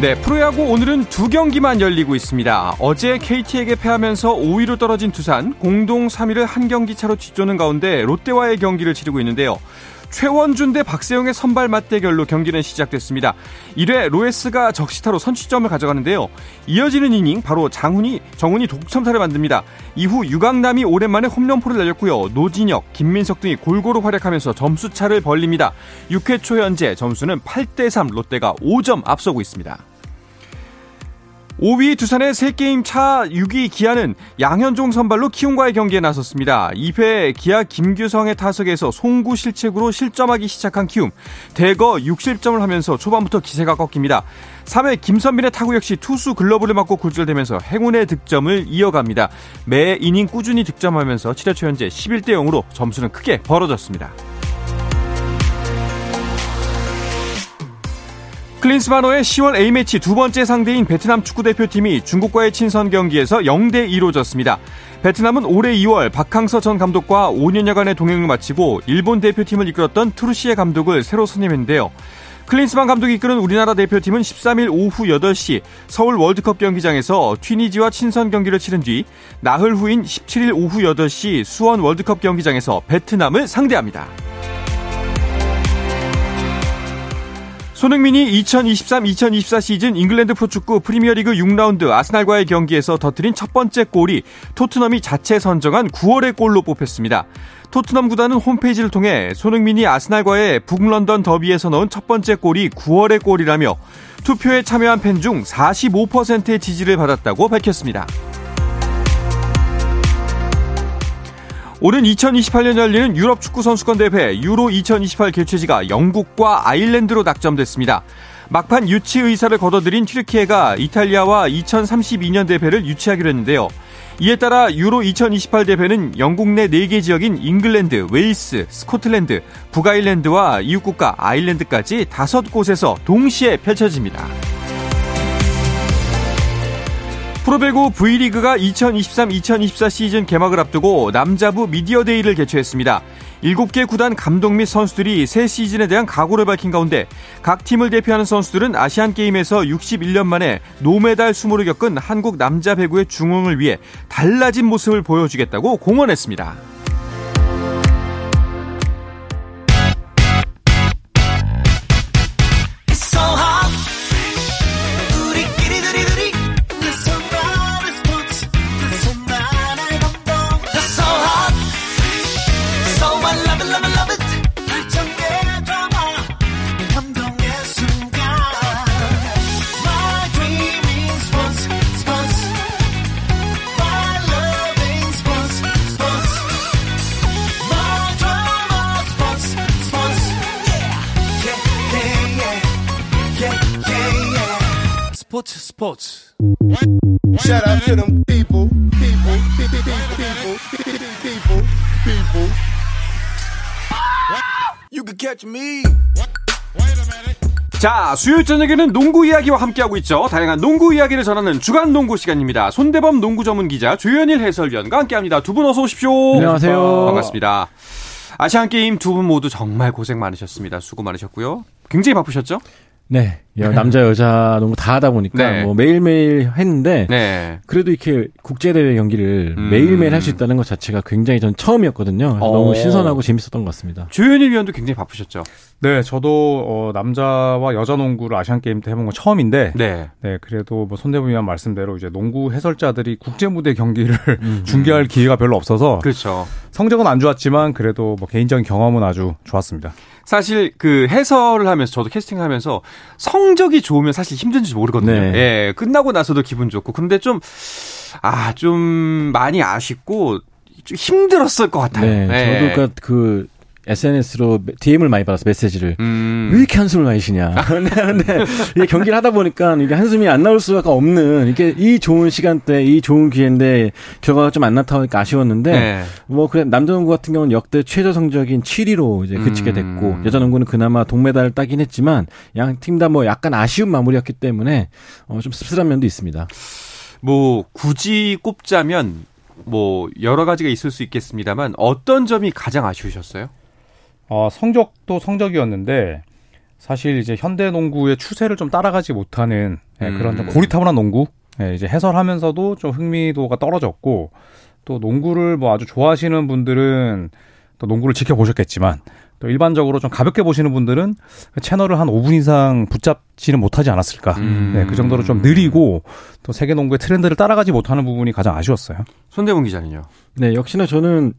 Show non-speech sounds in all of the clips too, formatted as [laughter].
네, 프로야구 오늘은 두 경기만 열리고 있습니다. 어제 KT에게 패하면서 5위로 떨어진 두산, 공동 3위를 한 경기 차로 뒤쫓는 가운데 롯데와의 경기를 치르고 있는데요. 최원준 대 박세영의 선발 맞대결로 경기는 시작됐습니다. 1회 로에스가 적시타로 선취점을 가져가는데요. 이어지는 이닝 바로 장훈이 정훈이 독점타를 만듭니다. 이후 유강남이 오랜만에 홈런포를 날렸고요. 노진혁, 김민석 등이 골고루 활약하면서 점수차를 벌립니다. 6회 초 현재 점수는 8대 3 롯데가 5점 앞서고 있습니다. 5위 두산의 3게임 차 6위 기아는 양현종 선발로 키움과의 경기에 나섰습니다. 2회 기아 김규성의 타석에서 송구 실책으로 실점하기 시작한 키움. 대거 6실점을 하면서 초반부터 기세가 꺾입니다. 3회 김선빈의 타구 역시 투수 글러브를 맞고 굴절되면서 행운의 득점을 이어갑니다. 매 이닝 꾸준히 득점하면서 7회 초 현재 11대 0으로 점수는 크게 벌어졌습니다. 클린스바노의 10월 A매치 두 번째 상대인 베트남 축구대표팀이 중국과의 친선 경기에서 0대2로 졌습니다. 베트남은 올해 2월 박항서 전 감독과 5년여간의 동행을 마치고 일본 대표팀을 이끌었던 트루시에 감독을 새로 선임했는데요. 클린스만 감독이 이끄는 우리나라 대표팀은 13일 오후 8시 서울 월드컵 경기장에서 튀니지와 친선 경기를 치른 뒤 나흘 후인 17일 오후 8시 수원 월드컵 경기장에서 베트남을 상대합니다. 손흥민이 2023-2024 시즌 잉글랜드 프로축구 프리미어리그 6라운드 아스날과의 경기에서 터뜨린 첫 번째 골이 토트넘이 자체 선정한 9월의 골로 뽑혔습니다. 토트넘 구단은 홈페이지를 통해 손흥민이 아스날과의 북런던 더비에서 넣은 첫 번째 골이 9월의 골이라며 투표에 참여한 팬 중 45%의 지지를 받았다고 밝혔습니다. 오는 2028년 열리는 유럽 축구 선수권 대회 유로 2028 개최지가 영국과 아일랜드로 낙점됐습니다. 막판 유치 의사를 거둬들인 튀르키예가 이탈리아와 2032년 대회를 유치하기로 했는데요. 이에 따라 유로 2028 대회는 영국 내 4개 지역인 잉글랜드, 웨일스, 스코틀랜드, 북아일랜드와 이웃국가 아일랜드까지 5곳에서 동시에 펼쳐집니다. 프로배구 V리그가 2023-2024 시즌 개막을 앞두고 남자부 미디어데이를 개최했습니다. 7개 구단 감독 및 선수들이 새 시즌에 대한 각오를 밝힌 가운데 각 팀을 대표하는 선수들은 아시안게임에서 61년 만에 노메달 수모를 겪은 한국 남자 배구의 중흥을 위해 달라진 모습을 보여주겠다고 공언했습니다. 스포츠 Shout out to them people, people, people, people, people, people. You can catch me 자, 수요일 저녁에는 농구 이야기와 함께하고 있죠. 다양한 농구 이야기를 전하는 주간 농구 시간입니다. 손대범 농구 전문 기자 조현일 해설위원과 함께합니다. 두 분 어서 오십시오. 안녕하세요. 반갑습니다. 아시안 게임 두 분 모두 정말 고생 많으셨습니다. 수고 많으셨고요. 굉장히 바쁘셨죠? 네. 남자 여자 농구 다 하다 보니까 네. 뭐 매일매일 했는데 네. 그래도 이렇게 국제 대회 경기를 음. 매일매일 할 수 있다는 것 자체가 굉장히 전 처음이었거든요. 어. 너무 신선하고 재밌었던 것 같습니다. 조현일 위원도 굉장히 바쁘셨죠? 네, 저도 어, 남자와 여자 농구를 아시안 게임 때 해본 건 처음인데, 네, 네. 그래도 뭐 손대부 위원 말씀대로 이제 농구 해설자들이 국제 무대 경기를 음. [laughs] 중계할 기회가 별로 없어서 그렇죠. 성적은 안 좋았지만 그래도 뭐 개인적인 경험은 아주 좋았습니다. 사실 그 해설을 하면서 저도 캐스팅을 하면서 성 적이 좋으면 사실 힘든지 모르거든요. 네. 예, 끝나고 나서도 기분 좋고. 근데 좀, 아, 좀 많이 아쉽고 좀 힘들었을 것 같아요. 네. 예. 저도 그러니까 그 SNS로 DM을 많이 받아서 메시지를 음. 왜 이렇게 한숨을 많이 쉬냐. 근데, 근데 [laughs] 이게 경기를 하다 보니까 이게 한숨이 안 나올 수가 없는 이게 이 좋은 시간대, 이 좋은 기회인데 결과가 좀 안 나타나니까 아쉬웠는데 네. 뭐 그래 남자농구 같은 경우는 역대 최저 성적인 7위로 이제 그치게 됐고 음. 여자농구는 그나마 동메달을 따긴 했지만 양 팀 다 뭐 약간 아쉬운 마무리였기 때문에 어, 좀 씁쓸한 면도 있습니다. 뭐 굳이 꼽자면 뭐 여러 가지가 있을 수 있겠습니다만 어떤 점이 가장 아쉬우셨어요? 어, 성적도 성적이었는데 사실 이제 현대 농구의 추세를 좀 따라가지 못하는 예, 그런 좀 음. 고리타분한 농구 예, 이제 해설하면서도 좀 흥미도가 떨어졌고 또 농구를 뭐 아주 좋아하시는 분들은 또 농구를 지켜보셨겠지만 또 일반적으로 좀 가볍게 보시는 분들은 그 채널을 한 5분 이상 붙잡지는 못하지 않았을까. 음. 네, 그 정도로 좀 느리고 또 세계 농구의 트렌드를 따라가지 못하는 부분이 가장 아쉬웠어요. 손대문 기자는요. 네, 역시나 저는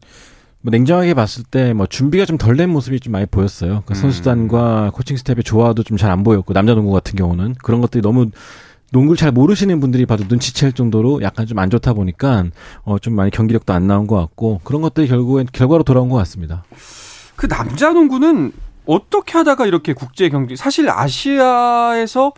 뭐 냉정하게 봤을 때 뭐 준비가 좀 덜 된 모습이 좀 많이 보였어요. 그 음. 선수단과 코칭 스텝의 조화도 좀 잘 안 보였고 남자 농구 같은 경우는 그런 것들이 너무 농구를 잘 모르시는 분들이 봐도 눈치챌 정도로 약간 좀 안 좋다 보니까 어 좀 많이 경기력도 안 나온 것 같고 그런 것들이 결국엔 결과로 돌아온 것 같습니다. 그 남자 농구는 어떻게 하다가 이렇게 국제 경기 사실 아시아에서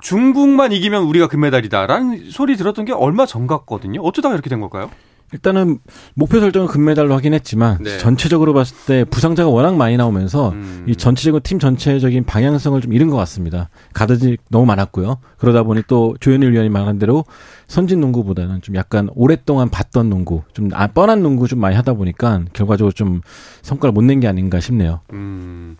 중국만 이기면 우리가 금메달이다라는 소리 들었던 게 얼마 전 같거든요. 어쩌다가 이렇게 된 걸까요? 일단은 목표 설정은 금메달로 하긴 했지만 네. 전체적으로 봤을 때 부상자가 워낙 많이 나오면서 음. 이 전체적인 팀 전체적인 방향성을 좀 잃은 것 같습니다. 가드이 너무 많았고요. 그러다 보니 또 조현일 위원이 말한 대로 선진 농구보다는 좀 약간 오랫동안 봤던 농구, 좀 아, 뻔한 농구 좀 많이 하다 보니까 결과적으로 좀 성과를 못 낸 게 아닌가 싶네요. 음.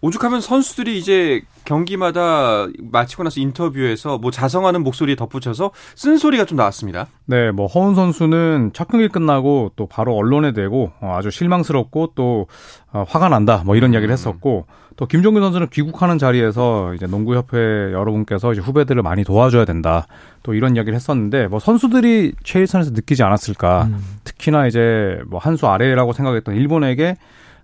오죽하면 선수들이 이제 경기마다 마치고 나서 인터뷰에서 뭐 자성하는 목소리에 덧붙여서 쓴 소리가 좀 나왔습니다. 네, 뭐 허운 선수는 첫 경기 끝나고 또 바로 언론에 대고 어, 아주 실망스럽고 또 어, 화가 난다. 뭐 이런 이야기를 했었고 또 김종규 선수는 귀국하는 자리에서 이제 농구협회 여러분께서 이제 후배들을 많이 도와줘야 된다. 또 이런 이야기를 했었는데 뭐 선수들이 최일선에서 느끼지 않았을까. 특히나 이제 뭐 한 수 아래라고 생각했던 일본에게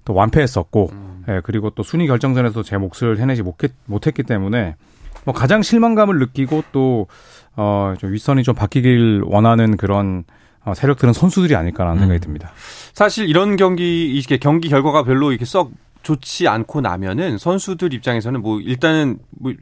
또 완패했었고 예, 그리고 또 순위 결정전에서 제 몫을 해내지 못했, 못했기 때문에 뭐 가장 실망감을 느끼고 또 어, 좀 윗선이 좀 바뀌길 원하는 그런 어, 세력들은 선수들이 아닐까라는 생각이 듭니다. 사실 이런 경기 이게 경기 결과가 별로 이렇게 썩 좋지 않고 나면은 선수들 입장에서는 뭐 일단은 뭐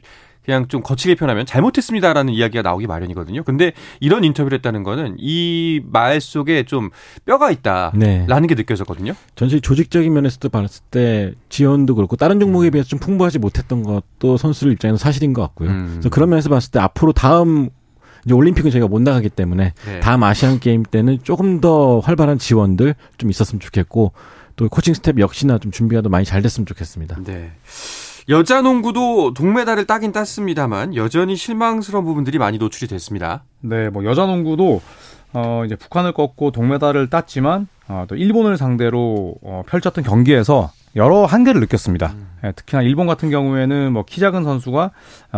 그냥 좀 거칠게 표현하면 잘못했습니다라는 이야기가 나오기 마련이거든요. 근데 이런 인터뷰를 했다는 거는 이 말 속에 좀 뼈가 있다라는 네. 게 느껴졌거든요. 전체 조직적인 면에서도 봤을 때 지원도 그렇고 다른 종목에 비해서 좀 풍부하지 못했던 것도 선수들 입장에서 사실인 것 같고요. 음. 그래서 그런 면에서 봤을 때 앞으로 다음 이제 올림픽은 저희가 못 나가기 때문에 네. 다음 아시안 게임 때는 조금 더 활발한 지원들 좀 있었으면 좋겠고 또 코칭 스텝 역시나 좀 준비가 더 많이 잘 됐으면 좋겠습니다. 네. 여자 농구도 동메달을 따긴 땄습니다만 여전히 실망스러운 부분들이 많이 노출이 됐습니다. 네, 뭐 여자 농구도 어 이제 북한을 꺾고 동메달을 땄지만 어, 또 일본을 상대로 어, 펼쳤던 경기에서 여러 한계를 느꼈습니다. 예, 특히나 일본 같은 경우에는 뭐 키 작은 선수가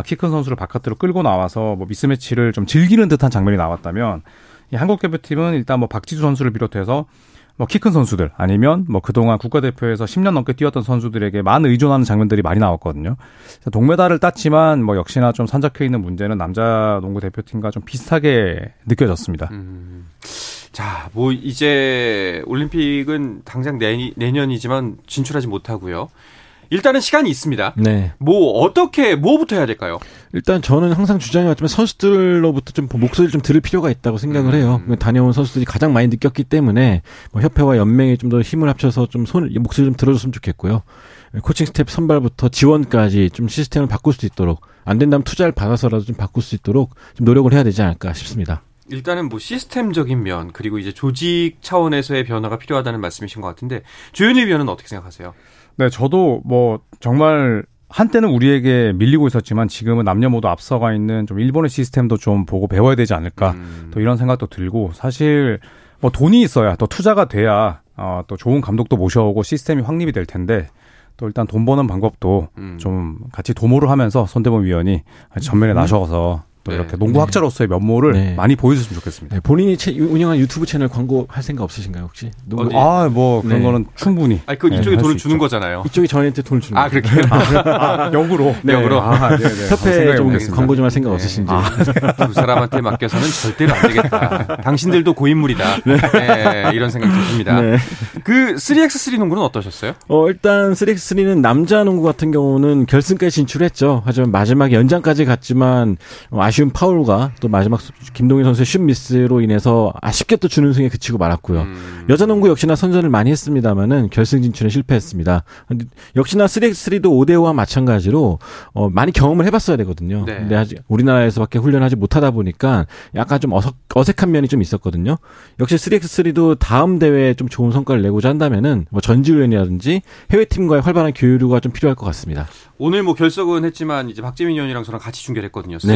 키 큰 선수를 바깥으로 끌고 나와서 뭐 미스매치를 좀 즐기는 듯한 장면이 나왔다면 이 한국 대표팀은 일단 뭐 박지수 선수를 비롯해서 뭐 키 큰 선수들 아니면 뭐 그동안 국가대표에서 10년 넘게 뛰었던 선수들에게 많은 의존하는 장면들이 많이 나왔거든요. 동메달을 땄지만 뭐 역시나 좀 산적해 있는 문제는 남자 농구 대표팀과 좀 비슷하게 느껴졌습니다. 음. 자, 뭐 이제 올림픽은 당장 내, 내년이지만 진출하지 못하고요. 일단은 시간이 있습니다. 네. 뭐 어떻게 뭐부터 해야 될까요? 일단 저는 항상 주장해왔지만 선수들로부터 좀 목소리를 좀 들을 필요가 있다고 생각을 해요. 음. 다녀온 선수들이 가장 많이 느꼈기 때문에 뭐 협회와 연맹이 좀 더 힘을 합쳐서 좀 손, 목소리 좀 들어줬으면 좋겠고요. 코칭 스텝 선발부터 지원까지 좀 시스템을 바꿀 수 있도록 안 된다면 투자를 받아서라도 좀 바꿀 수 있도록 좀 노력을 해야 되지 않을까 싶습니다. 일단은 뭐 시스템적인 면 그리고 이제 조직 차원에서의 변화가 필요하다는 말씀이신 것 같은데 조현일 위원은 어떻게 생각하세요? 네, 저도 뭐 정말 한때는 우리에게 밀리고 있었지만 지금은 남녀 모두 앞서가 있는 좀 일본의 시스템도 좀 보고 배워야 되지 않을까 음. 또 이런 생각도 들고 사실 뭐 돈이 있어야 또 투자가 돼야 어, 또 좋은 감독도 모셔오고 시스템이 확립이 될 텐데 또 일단 돈 버는 방법도 음. 좀 같이 도모를 하면서 손대범 위원이 전면에 나서서 또 네. 이렇게 농구 학자로서의 면모를 네. 많이 보여줬으면 좋겠습니다. 네, 본인이 채- 운영한 유튜브 채널 광고 할 생각 없으신가요 혹시? 농구- 어디? 아, 뭐 그런 네. 거는 충분히. 아니 그 네, 이쪽에 돈을 있죠. 주는 거잖아요. 이쪽이 저희한테 돈을 주는 아 거예요. 그렇게 [laughs] 아, 역으로. 네, 역으로? 아, 네, 네. 협회 좀 보겠습니다. 광고 좀 할 생각 네. 없으신지. 아, 두 사람한테 맡겨서는 절대로 안 되겠다. [laughs] 당신들도 고인물이다. 네, 이런 생각이 듭니다. 네. 그 3x3 농구는 어떠셨어요? 어, 일단 3x3는 남자 농구 같은 경우는 결승까지 진출했죠. 하지만 마지막에 연장까지 갔지만 어, 아 쉬운 파울과 또 마지막 김동희 선수의 슛 미스로 인해서 아쉽게 또 준우승에 그치고 말았고요. 음, 여자 농구 역시나 선전을 많이 했습니다만은 결승 진출에 실패했습니다. 역시나 3x3도 5대5와 마찬가지로 어, 많이 경험을 해봤어야 되거든요. 네. 근데 아직 우리나라에서밖에 훈련하지 못하다 보니까 약간 좀 어색, 어색한 면이 좀 있었거든요. 역시 3x3도 다음 대회에 좀 좋은 성과를 내고자 한다면은 뭐 전지훈련이라든지 해외 팀과의 활발한 교류가 좀 필요할 것 같습니다. 오늘 뭐 결석은 했지만 이제 박재민 의원이랑 저랑 같이 중계를 했거든요. 네.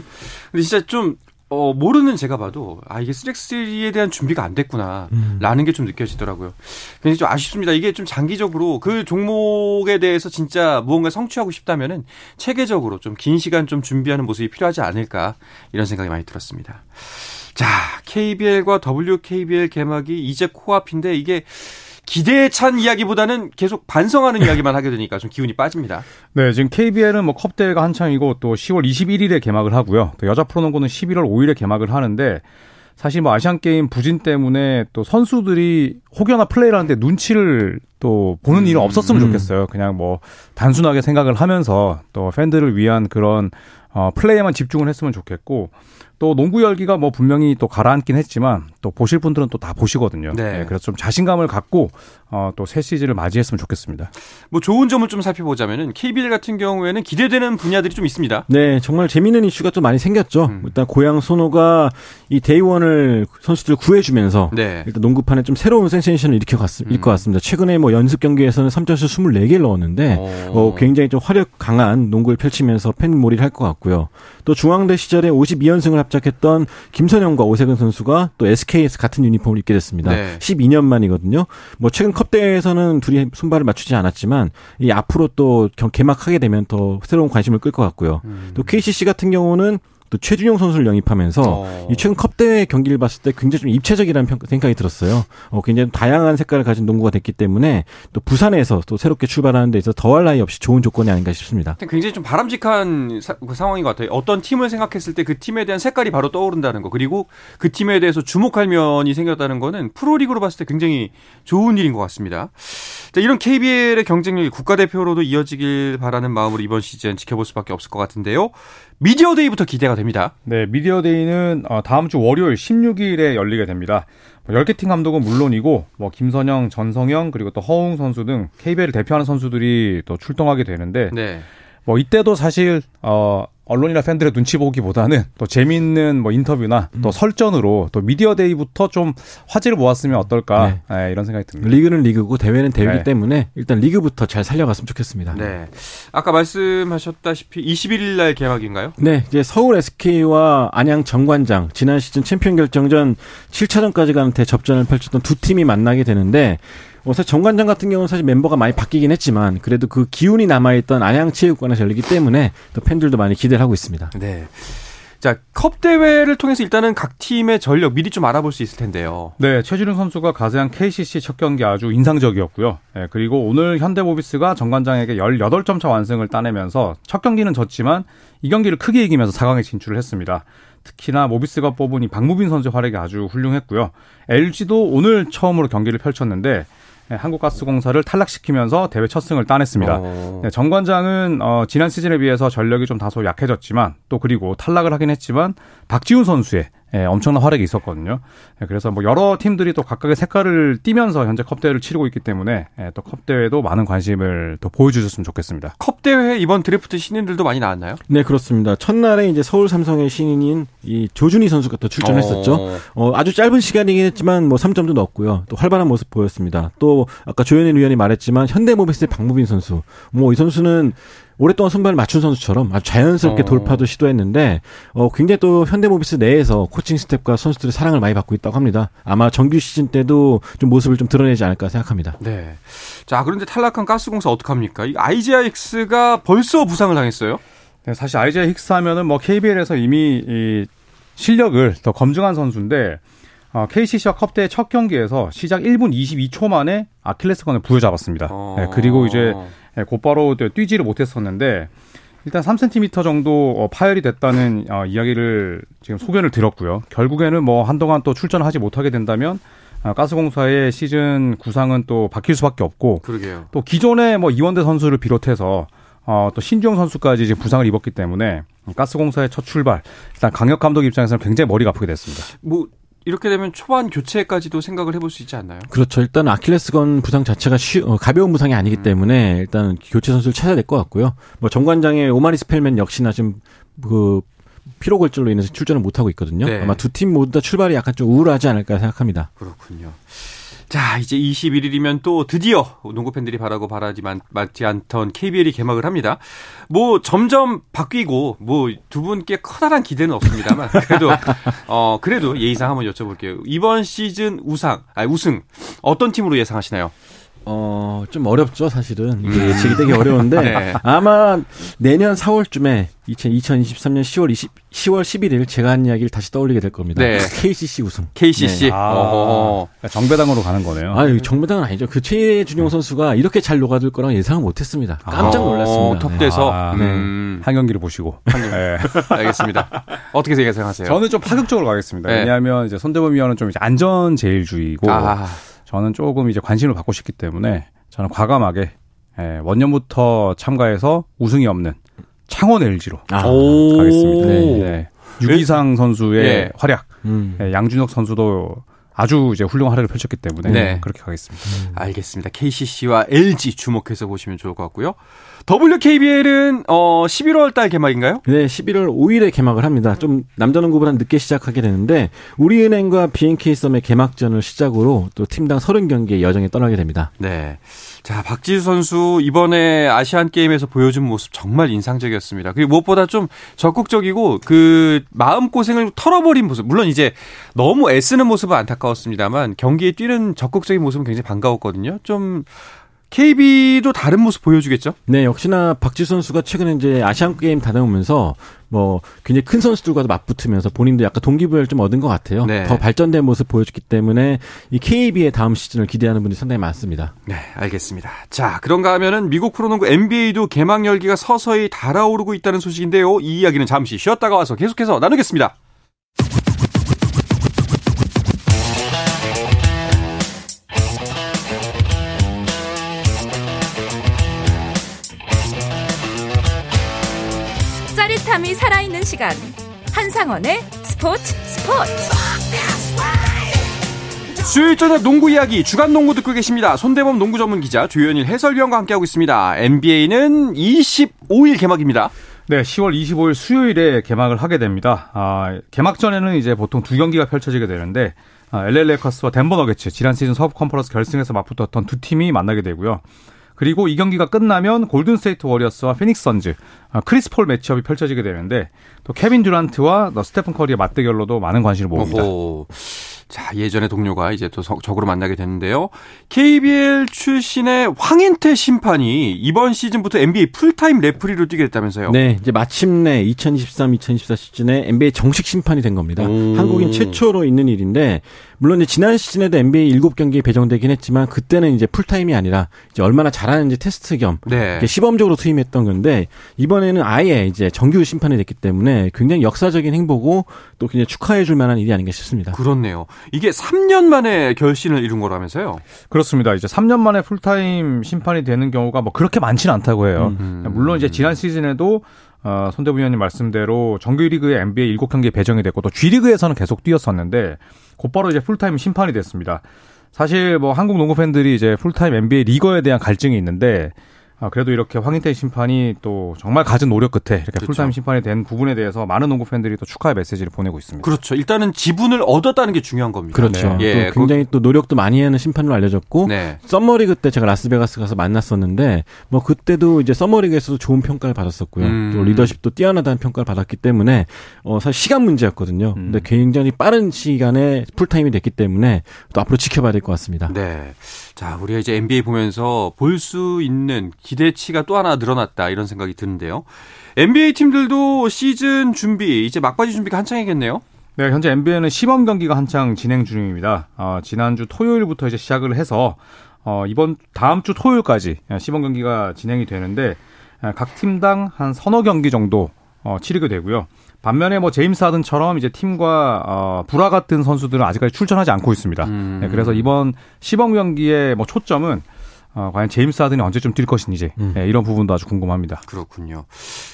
3x3를. 근데 진짜 좀 어, 모르는 제가 봐도 아 이게 3x3에 대한 준비가 안 됐구나 라는 게좀 느껴지더라고요. 굉장히 좀 아쉽습니다. 이게 좀 장기적으로 그 종목에 대해서 진짜 무언가 성취하고 싶다면은 체계적으로 좀 긴 시간 좀 준비하는 모습이 필요하지 않을까 이런 생각이 많이 들었습니다. 자, KBL과 WKBL 개막이 이제 코앞인데 이게 기대에 찬 이야기보다는 계속 반성하는 이야기만 하게 되니까 좀 기운이 빠집니다. 네, 지금 KBL은 뭐 컵대회가 한창이고 또 10월 21일에 개막을 하고요. 또 여자 프로농구는 11월 5일에 개막을 하는데 사실 뭐 아시안 게임 부진 때문에 또 선수들이 혹여나 플레이를 하는데 눈치를 또 보는 일은 없었으면 음. 좋겠어요. 그냥 뭐 단순하게 생각을 하면서 또 팬들을 위한 그런 어 플레이에만 집중을 했으면 좋겠고 또 농구 열기가 뭐 분명히 또 가라앉긴 했지만 또 보실 분들은 또 다 보시거든요. 네. 그래서 좀 자신감을 갖고 어또 새 시즌을 맞이했으면 좋겠습니다. 뭐 좋은 점을 좀 살펴보자면은 KBL 같은 경우에는 기대되는 분야들이 좀 있습니다. 네, 정말 재미있는 이슈가 좀 많이 생겼죠. 음. 일단 고양 손호가 이 데이원을 선수들 구해주면서 네. 일단 농구판에 좀 새로운 센 세이션을 일으켜 갔, 음. 일것 같습니다. 최근에 뭐 연습 경기에서는 3점슛 24개를 넣었는데 어, 굉장히 좀 화력 강한 농구를 펼치면서 팬몰이를 할 것 같고요. 또 중앙대 시절에 52연승을 합작했던 김선영과 오세근 선수가 또 SK에서 같은 유니폼을 입게 됐습니다. 네. 12년 만이거든요. 뭐 최근 컵 대회에서는 둘이 손발을 맞추지 않았지만 이 앞으로 또 경- 개막하게 되면 더 새로운 관심을 끌 것 같고요. 음. 또 KCC 같은 경우는 또 최준용 선수를 영입하면서 어. 이 최근 컵 대회 경기를 봤을 때 굉장히 좀 입체적이라는 평- 생각이 들었어요. 어, 굉장히 다양한 색깔을 가진 농구가 됐기 때문에 또 부산에서 또 새롭게 출발하는 데 있어서 더할 나위 없이 좋은 조건이 아닌가 싶습니다. 굉장히 좀 바람직한 사- 그 상황인 것 같아요. 어떤 팀을 생각했을 때 그 팀에 대한 색깔이 바로 떠오른다는 거 그리고 그 팀에 대해서 주목할 면이 생겼다는 거는 프로리그로 봤을 때 굉장히 좋은 일인 것 같습니다. 자, 이런 KBL의 경쟁력이 국가대표로도 이어지길 바라는 마음으로 이번 시즌 지켜볼 수밖에 없을 것 같은데요. 미디어데이부터 기대가 됩니다. 네, 미디어데이는 어, 다음 주 월요일 16일에 열리게 됩니다. 뭐 10개 팀 감독은 물론이고 뭐 김선형, 전성현 그리고 또 허웅 선수 등 KBL을 대표하는 선수들이 또 출동하게 되는데 네. 뭐 이때도 사실 어 언론이나 팬들의 눈치 보기보다는 또 재미있는 뭐 인터뷰나 또 설전으로 또 미디어 데이부터 좀 화제를 모았으면 어떨까 예, 이런 생각이 듭니다. 리그는 리그고 대회는 대회이기 네. 때문에 일단 리그부터 잘 살려갔으면 좋겠습니다. 네. 아까 말씀하셨다시피 21일 날 개막인가요? 네, 이제 서울 SK와 안양 정관장 지난 시즌 챔피언 결정전 7차전까지 가는 대 접전을 펼쳤던 두 팀이 만나게 되는데 어, 사실 정관장 같은 경우는 사실 멤버가 많이 바뀌긴 했지만 그래도 그 기운이 남아있던 안양체육관에서 열리기 때문에 또 팬들도 많이 기대를 하고 있습니다. 네. 자, 컵 대회를 통해서 일단은 각 팀의 전력 미리 좀 알아볼 수 있을 텐데요. 네, 최준용 선수가 가세한 KCC 첫 경기 아주 인상적이었고요. 예, 그리고 오늘 현대모비스가 정관장에게 18점 차 완승을 따내면서 첫 경기는 졌지만 이 경기를 크게 이기면서 4강에 진출을 했습니다. 특히나 모비스가 뽑은 이 박무빈 선수의 활약이 아주 훌륭했고요. LG도 오늘 처음으로 경기를 펼쳤는데 예, 한국가스공사를 탈락시키면서 대회 첫 승을 따냈습니다. 어. 네, 정관장은 어, 지난 시즌에 비해서 전력이 좀 다소 약해졌지만 또 그리고 탈락을 하긴 했지만 박지훈 선수의 예, 엄청난 활약이 있었거든요. 예, 그래서 뭐 여러 팀들이 또 각각의 색깔을 띠면서 현재 컵 대회를 치르고 있기 때문에 예, 또컵 대회도 많은 관심을 또 보여주셨으면 좋겠습니다. 컵 대회 이번 드래프트 신인들도 많이 나왔나요? 네, 그렇습니다. 첫날에 이제 서울 삼성의 신인인 이 조준희 선수가 또 출전했었죠. 어. 어, 아주 짧은 시간이긴 했지만 뭐 3점도 넣었고요. 또 활발한 모습 보였습니다. 또 아까 조현일 위원이 말했지만 현대모비스의 박무빈 선수. 뭐 이 선수는 오랫동안 손발을 맞춘 선수처럼 아주 자연스럽게 어. 돌파도 시도했는데 어 굉장히 또 현대모비스 내에서 코칭 스태프와 선수들의 사랑을 많이 받고 있다고 합니다. 아마 정규 시즌 때도 좀 모습을 좀 드러내지 않을까 생각합니다. 네. 자, 그런데 탈락한 가스공사 어떡합니까? 이 IGIX가 벌써 부상을 당했어요? 네, 사실 아이제 힉스 하면은 뭐 KBL에서 이미 이 실력을 더 검증한 선수인데 어, KCC와 컵대회 첫 경기에서 시작 1분 22초 만에 아킬레스건을 부여잡았습니다. 어. 네, 그리고 이제 예, 곧바로 뛰지를 못했었는데 일단 3cm 정도 어, 파열이 됐다는 어, 이야기를 지금 소견을 들었고요. 결국에는 뭐 한동안 또 출전을 하지 못하게 된다면 어, 가스공사의 시즌 구상은 또 바뀔 수밖에 없고 그러게요. 또 기존의 뭐 이원대 선수를 비롯해서 어, 또 신주영 선수까지 지금 부상을 입었기 때문에 가스공사의 첫 출발 일단 강혁 감독 입장에서는 굉장히 머리가 아프게 됐습니다. 뭐 이렇게 되면 초반 교체까지도 생각을 해볼 수 있지 않나요? 그렇죠. 일단 아킬레스건 부상 자체가 쉬, 어, 가벼운 부상이 아니기 음. 때문에 일단 교체 선수를 찾아야 될 것 같고요. 뭐 정관장의 오마리 스펠맨 역시나 지금 그 피로 골절로 인해서 출전을 못 하고 있거든요. 네. 아마 두 팀 모두 다 출발이 약간 좀 우울하지 않을까 생각합니다. 그렇군요. 자, 이제 21일이면 또 드디어 농구 팬들이 바라고 바라지 만 맞지 않던 KBL이 개막을 합니다. 뭐 점점 바뀌고 뭐 두 분께 커다란 기대는 없습니다만 [laughs] 그래도 어 그래도 예의상 한번 여쭤볼게요. 이번 시즌 우상, 아니 우승 어떤 팀으로 예상하시나요? 어, 좀 어렵죠, 사실은. 이게 예측이 되게 어려운데, [laughs] 네. 아마 내년 4월쯤에 2023년 10월 20, 10월 11일 제가 한 이야기를 다시 떠올리게 될 겁니다. 네. KCC 우승. KCC. 네. 어허. 정배당으로 가는 거네요. 아유, 정배당은 아니죠. 그 최준용 선수가 이렇게 잘 녹아들 거랑 예상을 못 했습니다. 깜짝 놀랐습니다. 어, 톱대서. 아, 음, 한 경기를 보시고. 네. [laughs] 알겠습니다. 어떻게 생각하세요? 저는 좀 파격적으로 가겠습니다. 네. 왜냐하면 이제 손대범 위원은 좀 이제 안전 제일주의고 아, 저는 조금 이제 관심을 받고 싶기 때문에 저는 과감하게 예, 원년부터 참가해서 우승이 없는 창원 LG로 아, 오. 가겠습니다. 네. 유기상 선수의 예. 활약, 음. 예, 양준혁 선수도 아주 이제 훌륭한 활약을 펼쳤기 때문에 네. 그렇게 가겠습니다. 알겠습니다. KCC와 LG 주목해서 보시면 좋을 것 같고요. WKBL은 어 11월 달 개막인가요? 네, 11월 5일에 개막을 합니다. 좀 남자농구보다 늦게 시작하게 되는데 우리은행과 BNK 썸의 개막전을 시작으로 또 팀당 30경기의 여정에 떠나게 됩니다. 네. 자, 박지수 선수 이번에 아시안 게임에서 보여준 모습 정말 인상적이었습니다. 그리고 무엇보다 좀 적극적이고 그 마음 고생을 털어버린 모습. 물론 이제 너무 애쓰는 모습은 안타까웠습니다만 경기에 뛰는 적극적인 모습은 굉장히 반가웠거든요. 좀 KB도 다른 모습 보여주겠죠? 네, 역시나 박지수 선수가 최근에 이제 아시안 게임 다녀오면서 뭐 굉장히 큰 선수들과도 맞붙으면서 본인도 약간 동기부여를 좀 얻은 것 같아요. 네. 더 발전된 모습 보여줬기 때문에 이 KB의 다음 시즌을 기대하는 분들이 상당히 많습니다. 네, 알겠습니다. 자, 그런가 하면은 미국 프로농구 NBA도 개막 열기가 서서히 달아오르고 있다는 소식인데요. 이 이야기는 잠시 쉬었다가 와서 계속해서 나누겠습니다. 짜릿함이 살아있는 시간 한상원의 스포츠 스포츠 수요일 저녁 농구 이야기 주간 농구 듣고 계십니다. 손대범 농구 전문 기자 조현일 해설위원과 함께하고 있습니다. NBA는 25일 개막입니다. 네, 10월 25일 수요일에 개막을 하게 됩니다. 아, 개막 전에는 이제 보통 두 경기가 펼쳐지게 되는데 아, LA 레이커스와 덴버 너게츠 지난 시즌 서부 컨퍼런스 결승에서 맞붙었던 두 팀이 만나게 되고요. 그리고 이 경기가 끝나면 골든 스테이트 워리어스와 피닉스 선즈, 아, 크리스 폴 매치업이 펼쳐지게 되는데 또 케빈 듀란트와 너 스테픈 커리의 맞대결로도 많은 관심을 모읍니다. 오호. 자, 예전의 동료가 이제 또 석- 적으로 만나게 됐는데요. KBL 출신의 황인태 심판이 이번 시즌부터 NBA 풀타임 레프리로 뛰게 됐다면서요. 네, 이제 마침내 2023-2024 시즌에 NBA 정식 심판이 된 겁니다. 오. 한국인 최초로 있는 일인데 물론 이제 지난 시즌에도 NBA 7경기에 배정되긴 했지만 그때는 이제 풀타임이 아니라 이제 얼마나 잘하는지 테스트 겸 네. 시범적으로 투입했던 건데 이번에는 아예 이제 정규 심판이 됐기 때문에 굉장히 역사적인 행보고 또 굉장히 축하해 줄 만한 일이 아닌가 싶습니다. 그렇네요. 이게 3년 만에 결실을 이룬 거라면서요. 그렇습니다. 이제 3년 만에 풀타임 심판이 되는 경우가 뭐 그렇게 많지는 않다고 해요. 음. 물론 이제 지난 시즌에도 어, 손대범 위원님 말씀대로 정규리그에 NBA 7경기에 배정이 됐고 또 G리그에서는 계속 뛰었었는데 곧바로 이제 풀타임 심판이 됐습니다. 사실 뭐 한국 농구 팬들이 이제 풀타임 NBA 리거에 대한 갈증이 있는데 아, 그래도 이렇게 황인태 심판이 또 정말 갖은 노력 끝에 이렇게 그렇죠. 풀타임 심판이 된 부분에 대해서 많은 농구 팬들이 또 축하의 메시지를 보내고 있습니다. 그렇죠. 일단은 지분을 얻었다는 게 중요한 겁니다. 그렇죠. 예, 또 굉장히 또 노력도 많이 하는 심판으로 알려졌고 네. 썸머리그 때 제가 라스베가스 가서 만났었는데 뭐 그때도 이제 썸머리그에서도 좋은 평가를 받았었고요. 음. 또 리더십도 뛰어나다는 평가를 받았기 때문에 어 사실 시간 문제였거든요. 음. 근데 굉장히 빠른 시간에 풀타임이 됐기 때문에 또 앞으로 지켜봐야 될 것 같습니다. 네. 자, 우리가 이제 NBA 보면서 볼 수 있는 기대치가 또 하나 늘어났다 이런 생각이 드는데요. NBA 팀들도 시즌 준비 이제 막바지 준비가 한창이겠네요. 네, 현재 NBA는 시범 경기가 한창 진행 중입니다. 어, 지난주 토요일부터 이제 시작을 해서 어, 이번 다음 주 토요일까지 시범 경기가 진행이 되는데 각 팀당 한 서너 경기 정도 어, 치르게 되고요. 반면에 뭐 제임스 하든처럼 이제 팀과 어, 불화 같은 선수들은 아직까지 출전하지 않고 있습니다. 음. 네, 그래서 이번 시범 경기의 뭐 초점은 어, 과연 제임스 하든이 언제쯤 뛸 것인지 음. 네, 이런 부분도 아주 궁금합니다. 그렇군요.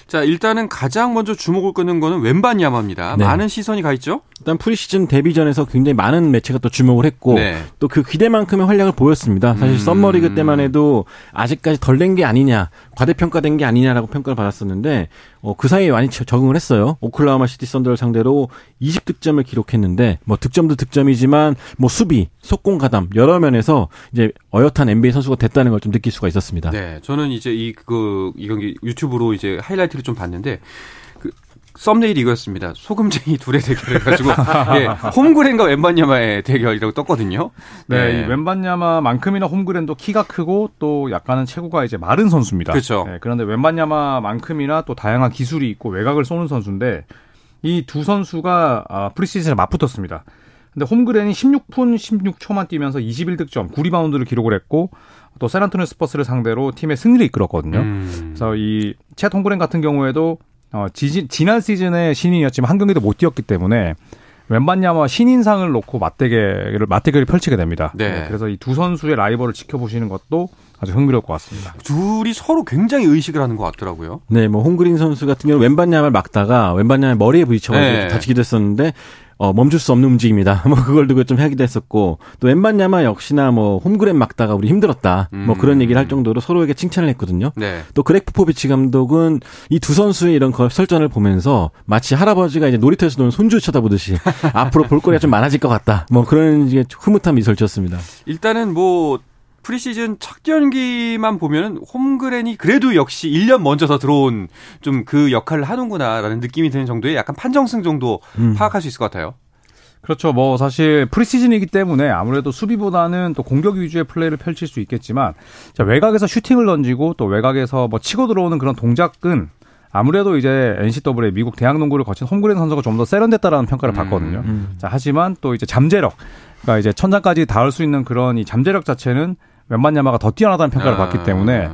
자, 일단은 가장 먼저 주목을 끄는 거는 웸반야마입니다. 네. 많은 시선이 가 있죠? 일단 프리시즌 데뷔전에서 굉장히 많은 매체가 또 주목을 했고 네. 또 그 기대만큼의 활약을 보였습니다. 사실 음. 썸머리그 때만 해도 아직까지 덜 된 게 아니냐, 과대평가된 게 아니냐라고 평가를 받았었는데 어, 그 사이에 많이 저- 적응을 했어요. 오클라호마 시티 썬더를 상대로 20득점을 기록했는데 뭐 득점도 득점이지만 뭐 수비, 속공 가담 여러 면에서 이제 어엿한 NBA 선수가 됐다는 걸 좀 느낄 수가 있었습니다. 네. 저는 이제 이, 그, 이 경기 유튜브로 이제 하이라이트를 좀 봤는데 그 썸네일이 이거였습니다. 소금쟁이 둘의 대결 해가지고, 예, 홈그랜과 웬반야마의 대결이라고 떴거든요. 네, 이 웬반야마만큼이나 홈그랜도 키가 크고 또 약간은 체구가 이제 마른 선수입니다. 그렇죠. 네, 그런데 웬반야마만큼이나 또 다양한 기술이 있고 외곽을 쏘는 선수인데 이 두 선수가 아, 프리시즌에 맞붙었습니다. 근데 홈그렌이 16분 16초만 뛰면서 21득점, 9리바운드를 기록을 했고 또 샌안토니오 스퍼스를 상대로 팀의 승리를 이끌었거든요. 음. 그래서 이 쳇 홈그렌 같은 경우에도 어, 지, 지난 시즌에 신인이었지만 한 경기도 못 뛰었기 때문에 웸반야마 신인상을 놓고 맞대결을 맞대결을 펼치게 됩니다. 네. 그래서 이 두 선수의 라이벌을 지켜보시는 것도 아주 흥미로울 것 같습니다. 둘이 서로 굉장히 의식을 하는 것 같더라고요. 네, 뭐 홍그린 선수 같은 경우는 왼반야말 막다가 왼반야말 머리에 부딪혀가지고 네. 다치기도 했었는데 어, 멈출 수 없는 움직임이다. [laughs] 뭐 그걸 두고 좀 하기도 했었고 또 왼반야마 역시나 뭐 홈그랜 막다가 우리 힘들었다. 뭐 음. 그런 얘기를 할 정도로 서로에게 칭찬을 했거든요. 네. 또 그렉 포포비치 감독은 이 두 선수의 이런 걸 설전을 보면서 마치 할아버지가 이제 놀이터에서 노는 손주 쳐다보듯이 [laughs] 앞으로 볼거리가 좀 많아질 것 같다. 뭐 그런 이제 흐뭇한 미소를 지었습니다. 일단은 뭐 프리시즌 첫 경기만 보면은 홈그랜이 그래도 역시 1년 먼저 더 들어온 좀 그 역할을 하는구나라는 느낌이 드는 정도의 약간 판정승 정도 음. 파악할 수 있을 것 같아요. 그렇죠. 뭐 사실 프리시즌이기 때문에 아무래도 수비보다는 또 공격 위주의 플레이를 펼칠 수 있겠지만 자, 외곽에서 슈팅을 던지고 또 외곽에서 뭐 치고 들어오는 그런 동작은 아무래도 이제 NCAA 미국 대학 농구를 거친 홈그랜 선수가 좀 더 세련됐다라는 평가를 받거든요. 음. 자, 하지만 또 이제 잠재력, 그러니까 이제 천장까지 닿을 수 있는 그런 이 잠재력 자체는 웬만 야마가 더 뛰어나다는 평가를 아. 받기 때문에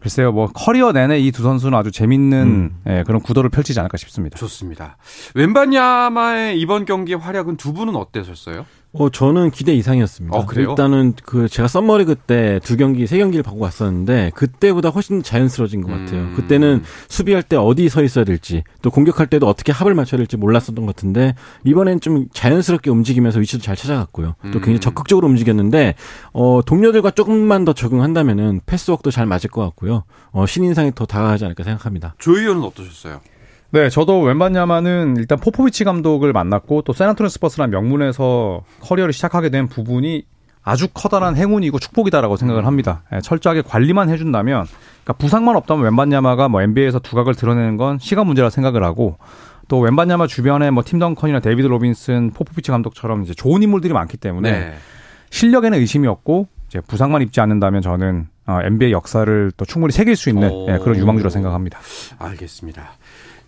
글쎄요, 뭐 커리어 내내 이 두 선수는 아주 재밌는 예, 그런 구도를 펼치지 않을까 싶습니다. 좋습니다. 웬반야마의 이번 경기 활약은 두 분은 어떠셨어요? 어, 저는 기대 이상이었습니다. 어, 그래요? 일단은 그 제가 썸머리 그 때 두 경기, 세 경기를 받고 왔었는데 그때보다 훨씬 자연스러워진 것 같아요. 음. 그때는 수비할 때 어디 서 있어야 될지 또 공격할 때도 어떻게 합을 맞춰야 될지 몰랐었던 것 같은데 이번엔 좀 자연스럽게 움직이면서 위치도 잘 찾아갔고요. 또 굉장히 음. 적극적으로 움직였는데 어, 동료들과 조금만 더 적응한다면은 패스워크도 잘 맞을 것 같고요. 어, 신인상에 더 다가가지 않을까 생각합니다. 조 위원은 어떠셨어요? 네, 저도 웸반야마는 일단 포포비치 감독을 만났고 또 샌안토니오 스퍼스라는 명문에서 커리어를 시작하게 된 부분이 아주 커다란 행운이고 축복이다라고 생각을 합니다. 예, 철저하게 관리만 해준다면, 그러니까 부상만 없다면 웸반야마가 뭐 NBA에서 두각을 드러내는 건 시간 문제라 생각을 하고 또 웸반야마 주변에 뭐 팀 덩컨이나 데이비드 로빈슨, 포포비치 감독처럼 이제 좋은 인물들이 많기 때문에 네. 실력에는 의심이 없고 이제 부상만 입지 않는다면 저는 어, NBA 역사를 또 충분히 새길 수 있는 오. 예, 그런 유망주라 생각합니다. 알겠습니다.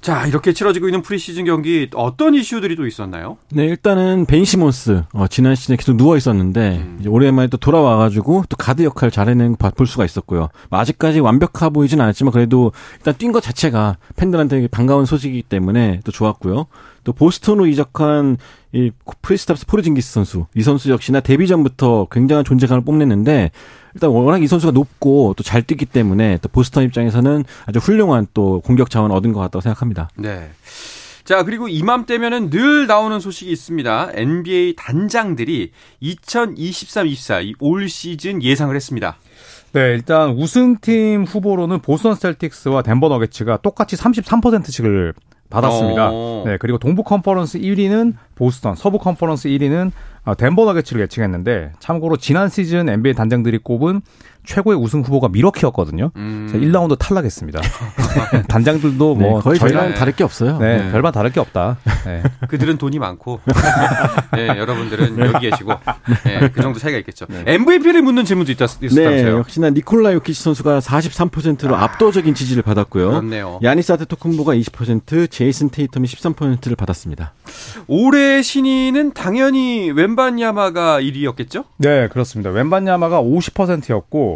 자, 이렇게 치러지고 있는 프리시즌 경기 어떤 이슈들이 또 있었나요? 네, 일단은 벤 시몬스, 어, 지난 시즌에 계속 누워 있었는데, 음. 이제 오랜만에 또 돌아와 가지고, 또 가드 역할 잘해낸 거 볼 수가 있었고요. 뭐 아직까지 완벽해 보이진 않았지만, 그래도 일단 뛴 것 자체가 팬들한테 반가운 소식이기 때문에 또 좋았고요. 또 보스턴으로 이적한 이 크리스탑스 포르징기스 선수, 이 선수 역시나 데뷔 전부터 굉장한 존재감을 뽐냈는데, 일단 워낙 이 선수가 높고 또 잘 뛰기 때문에 또 보스턴 입장에서는 아주 훌륭한 또 공격 자원 얻은 것 같다고 생각합니다. 네. 자, 그리고 이맘때면은 늘 나오는 소식이 있습니다. NBA 단장들이 2023-24 올 시즌 예상을 했습니다. 네, 일단 우승팀 후보로는 보스턴 셀틱스와 덴버 너게츠가 똑같이 33%씩을 받았습니다. 어. 네, 그리고 동부 컨퍼런스 1위는 보스턴, 서부 컨퍼런스 1위는 어, 덴버 너게츠를 예측했는데 참고로 지난 시즌 NBA 단장들이 꼽은 최고의 우승 후보가 밀워키였거든요. 음. 제가 1라운드 탈락했습니다. [laughs] [laughs] 단장들도 네, 뭐 거의 저희랑 다를 게 없어요. 네, 네. 별반 다를 게 없다. 네. [laughs] 그들은 돈이 많고, 네, 여러분들은 여기 계시고, 네, 그 정도 차이가 있겠죠. MVP를 묻는 질문도 있다, 네, 있었다면서요. 역시나 니콜라 요키치 선수가 43%로 압도적인 지지를 받았고요. 그렇네요. 야니스 아테토쿤보가 20%, 제이슨 테이텀이 13%를 받았습니다. 올해 신인은 당연히 웬반 야마가 1위였겠죠? 네, 그렇습니다. 웬반 야마가 50%였고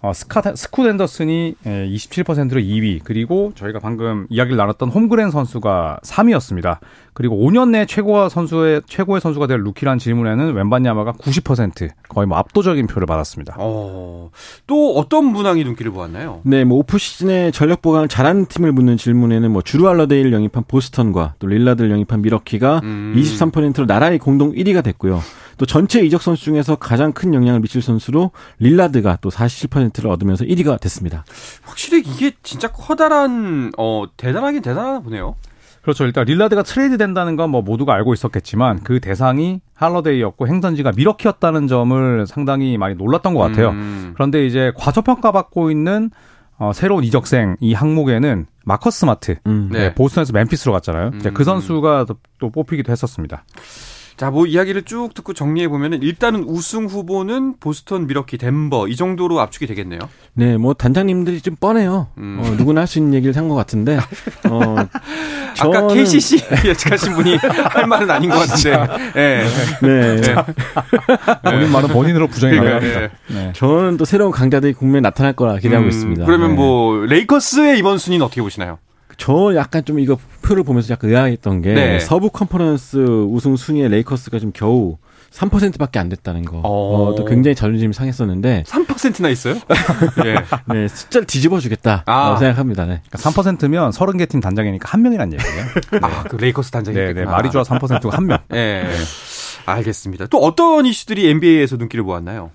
어, 스카, 스쿠 덴더슨이 27%로 2위, 그리고 저희가 방금 이야기를 나눴던 홈그랜 선수가 3위였습니다. 그리고 5년 내 최고와 선수의 최고의 선수가 될 루키란 질문에는 웬반야마가 90% 거의 뭐 압도적인 표를 받았습니다. 어, 또 어떤 문항이 눈길을 보았나요? 네, 뭐 오프 시즌에 전력 보강을 잘하는 팀을 묻는 질문에는 뭐 주루 알러데이를 영입한 보스턴과 또 릴라드를 영입한 미러키가 음. 23%로 나란히 공동 1위가 됐고요. 또 전체 이적 선수 중에서 가장 큰 영향을 미칠 선수로 릴라드가 또 47%를 얻으면서 1위가 됐습니다. 확실히 이게 진짜 커다란, 어, 대단하긴 대단하나 보네요. 그렇죠. 일단 릴라드가 트레이드 된다는 건 뭐 모두가 알고 있었겠지만 그 대상이 할러데이였고 행선지가 밀워키였다는 점을 상당히 많이 놀랐던 것 같아요. 음. 그런데 이제 과소평가받고 있는 어, 새로운 이적생 이 항목에는 마커스 스마트 음. 네. 네, 보스턴에서 멤피스로 갔잖아요. 이제 음. 그 선수가 또, 또 뽑히기도 했었습니다. 자, 뭐 이야기를 쭉 듣고 정리해 보면은 일단은 우승 후보는 보스턴, 밀워키, 덴버 이 정도로 압축이 되겠네요. 네, 뭐 단장님들이 좀 뻔해요. 음. 어, 누구나 할 수 있는 얘기를 한 것 같은데. [laughs] 어, 아까 저는- KCC 예측하신 분이 할 말은 아닌 것 같은데. [laughs] 예. 네. 본인 말은 본인으로 나갑니다. 예. 네. 저는 또 새로운 강자들이 국면에 나타날 거라 기대하고 음, 있습니다. 그러면 네. 뭐 레이커스의 이번 순위는 어떻게 보시나요? 저 약간 좀 이거 표를 보면서 약간 의아했던 게 네. 서부 컨퍼런스 우승 순위에 레이커스가 좀 겨우 3%밖에 안 됐다는 거. 어. 어, 또 굉장히 자존심이 상했었는데 3%나 있어요? [laughs] 예. 네, 숫자를 뒤집어 주겠다 아. 생각합니다. 네. 그러니까 3%면 30개 팀 단장이니까 한 명이란 얘기예요. [laughs] 아, 그 레이커스 단장이 네, 네. 말이 좋아 3%가 한 명. 예. 알겠습니다. 또 어떤 이슈들이 NBA에서 눈길을 모았나요?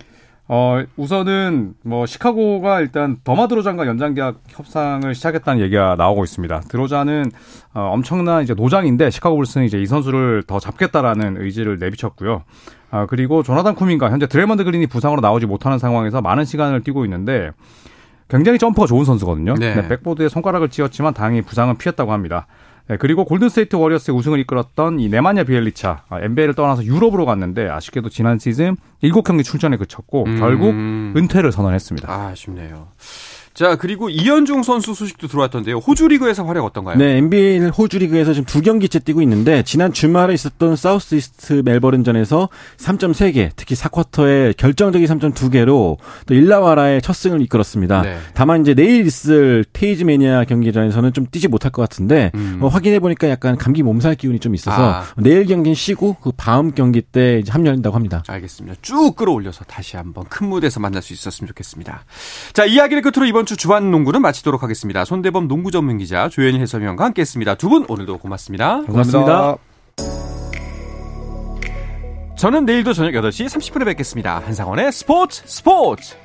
어, 우선은 뭐 시카고가 일단 더마 드로잔과 연장 계약 협상을 시작했다는 얘기가 나오고 있습니다. 드로잔은 어, 엄청난 이제 노장인데 시카고 불스는 이제 이 선수를 더 잡겠다라는 의지를 내비쳤고요. 아, 그리고 조나단 쿠밍가 현재 드레먼드 그린이 부상으로 나오지 못하는 상황에서 많은 시간을 뛰고 있는데 굉장히 점퍼가 좋은 선수거든요. 네. 네, 백보드에 손가락을 찧었지만 다행히 부상은 피했다고 합니다. 네, 그리고 골든스테이트 워리어스의 우승을 이끌었던 이 네마냐 비엘리차 아, NBA를 떠나서 유럽으로 갔는데 아쉽게도 지난 시즌 7경기 출전에 그쳤고 음. 결국 은퇴를 선언했습니다. 아, 아쉽네요. 자, 그리고 이현중 선수 소식도 들어왔던데요. 호주 리그에서 활약 어떤가요? 네, NBL 호주 리그에서 지금 두 경기째 뛰고 있는데 지난 주말에 있었던 사우스 이스트 멜버른전에서 3.3개, 특히 4쿼터에 결정적인 3.2개로 또 일라와라의 첫 승을 이끌었습니다. 네. 다만 이제 내일 있을 테이즈 매니아 경기전에서는 좀 뛰지 못할 것 같은데 음. 어, 확인해 보니까 약간 감기 몸살 기운이 좀 있어서 아. 내일 경기는 쉬고 그 다음 경기 때 이제 합류한다고 합니다. 알겠습니다. 쭉 끌어올려서 다시 한번 큰 무대에서 만날 수 있었으면 좋겠습니다. 자, 이야기를 끝으로 이번 주 주간 농구는 마치도록 하겠습니다. 손대범 농구 전문 기자 조현일 해설위원과 함께했습니다. 두 분 오늘도 고맙습니다. 고맙습니다. 저는 내일도 저녁 8시 30분에 뵙겠습니다. 한상원의 스포츠 스포츠!